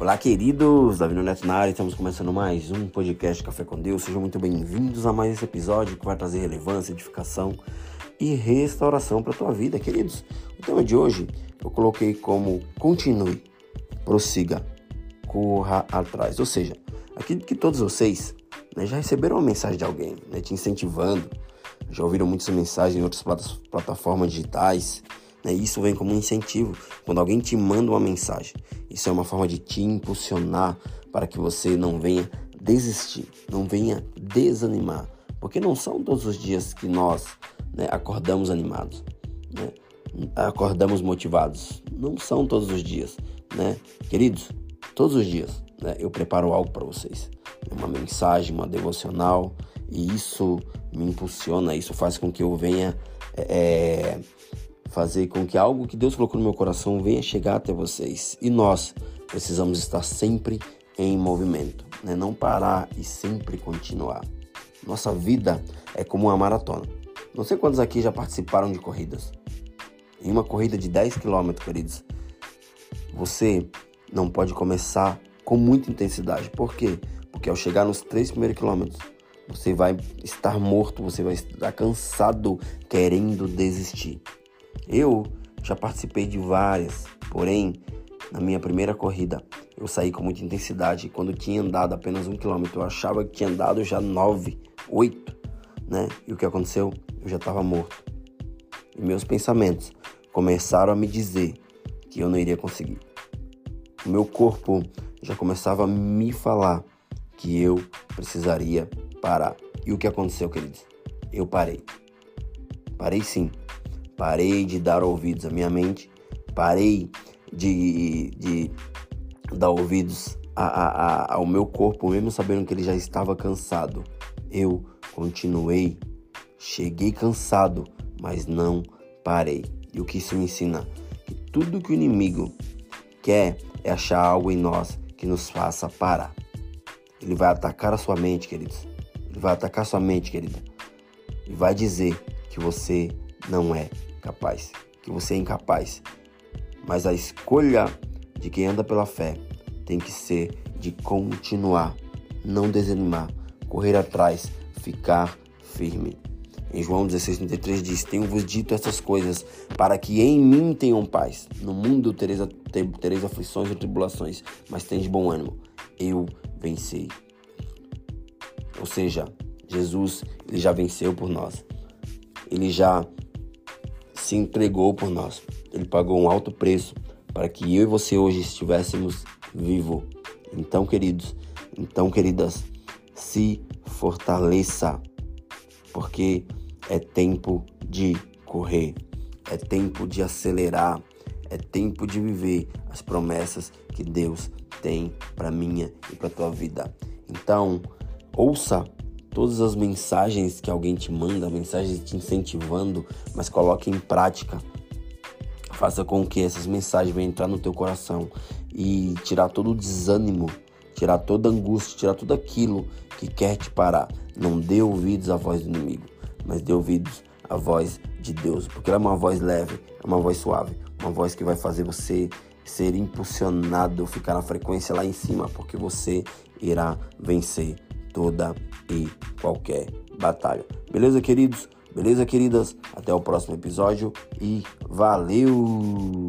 Olá, queridos! Davi Neto na área, estamos começando mais um podcast Café com Deus. Sejam muito bem-vindos a mais esse episódio que vai trazer relevância, edificação e restauração para a tua vida, queridos. O tema de hoje eu coloquei como continue, prossiga, corra atrás. Ou seja, aqui que todos vocês né, já receberam uma mensagem de alguém, né, te incentivando, já ouviram muitas mensagens em outras plataformas digitais? Isso vem como um incentivo. Quando alguém te manda uma mensagem, isso é uma forma de te impulsionar para que você não venha desistir, não venha desanimar. Porque não são todos os dias que nós né, acordamos animados, né? acordamos motivados. Não são todos os dias, né? Queridos, todos os dias né, eu preparo algo para vocês. Uma mensagem, uma devocional, e isso me impulsiona, isso faz com que eu venha é, fazer com que algo que Deus colocou no meu coração venha chegar até vocês. E nós precisamos estar sempre em movimento, né? não parar e sempre continuar. Nossa vida é como uma maratona. Não sei quantos aqui já participaram de corridas. Em uma corrida de 10 km, queridos, você não pode começar com muita intensidade. Por quê? Porque ao chegar nos três primeiros quilômetros, você vai estar morto, você vai estar cansado, querendo desistir. Eu já participei de várias, porém, na minha primeira corrida, eu saí com muita intensidade. Quando tinha andado apenas um quilômetro, eu achava que tinha andado já nove, oito, né? E o que aconteceu? Eu já estava morto. E meus pensamentos começaram a me dizer que eu não iria conseguir. O meu corpo já começava a me falar que eu precisaria parar. E o que aconteceu, queridos? Eu parei. Parei sim. Parei de dar ouvidos à minha mente. Parei de, de dar ouvidos a, a, a, ao meu corpo, mesmo sabendo que ele já estava cansado. Eu continuei. Cheguei cansado, mas não parei. E o que isso me ensina? Que tudo que o inimigo quer é achar algo em nós que nos faça parar. Ele vai atacar a sua mente, queridos. Ele vai atacar a sua mente, querida. E vai dizer que você não é capaz, que você é incapaz. Mas a escolha de quem anda pela fé tem que ser de continuar, não desanimar, correr atrás, ficar firme. Em João 16,33 diz: Tenho-vos dito essas coisas para que em mim tenham paz. No mundo tereis, tereis aflições e tribulações, mas de bom ânimo. Eu venci. Ou seja, Jesus ele já venceu por nós. Ele já se entregou por nós. Ele pagou um alto preço para que eu e você hoje estivéssemos vivos. Então, queridos, então, queridas, se fortaleça, porque é tempo de correr, é tempo de acelerar, é tempo de viver as promessas que Deus tem para minha e para tua vida. Então, ouça todas as mensagens que alguém te manda, mensagens te incentivando, mas coloque em prática. Faça com que essas mensagens venham entrar no teu coração e tirar todo o desânimo, tirar toda a angústia, tirar tudo aquilo que quer te parar. Não dê ouvidos à voz do inimigo, mas dê ouvidos à voz de Deus, porque ela é uma voz leve, é uma voz suave, uma voz que vai fazer você ser impulsionado, ficar na frequência lá em cima, porque você irá vencer toda e qualquer batalha. Beleza, queridos? Beleza, queridas? Até o próximo episódio e valeu!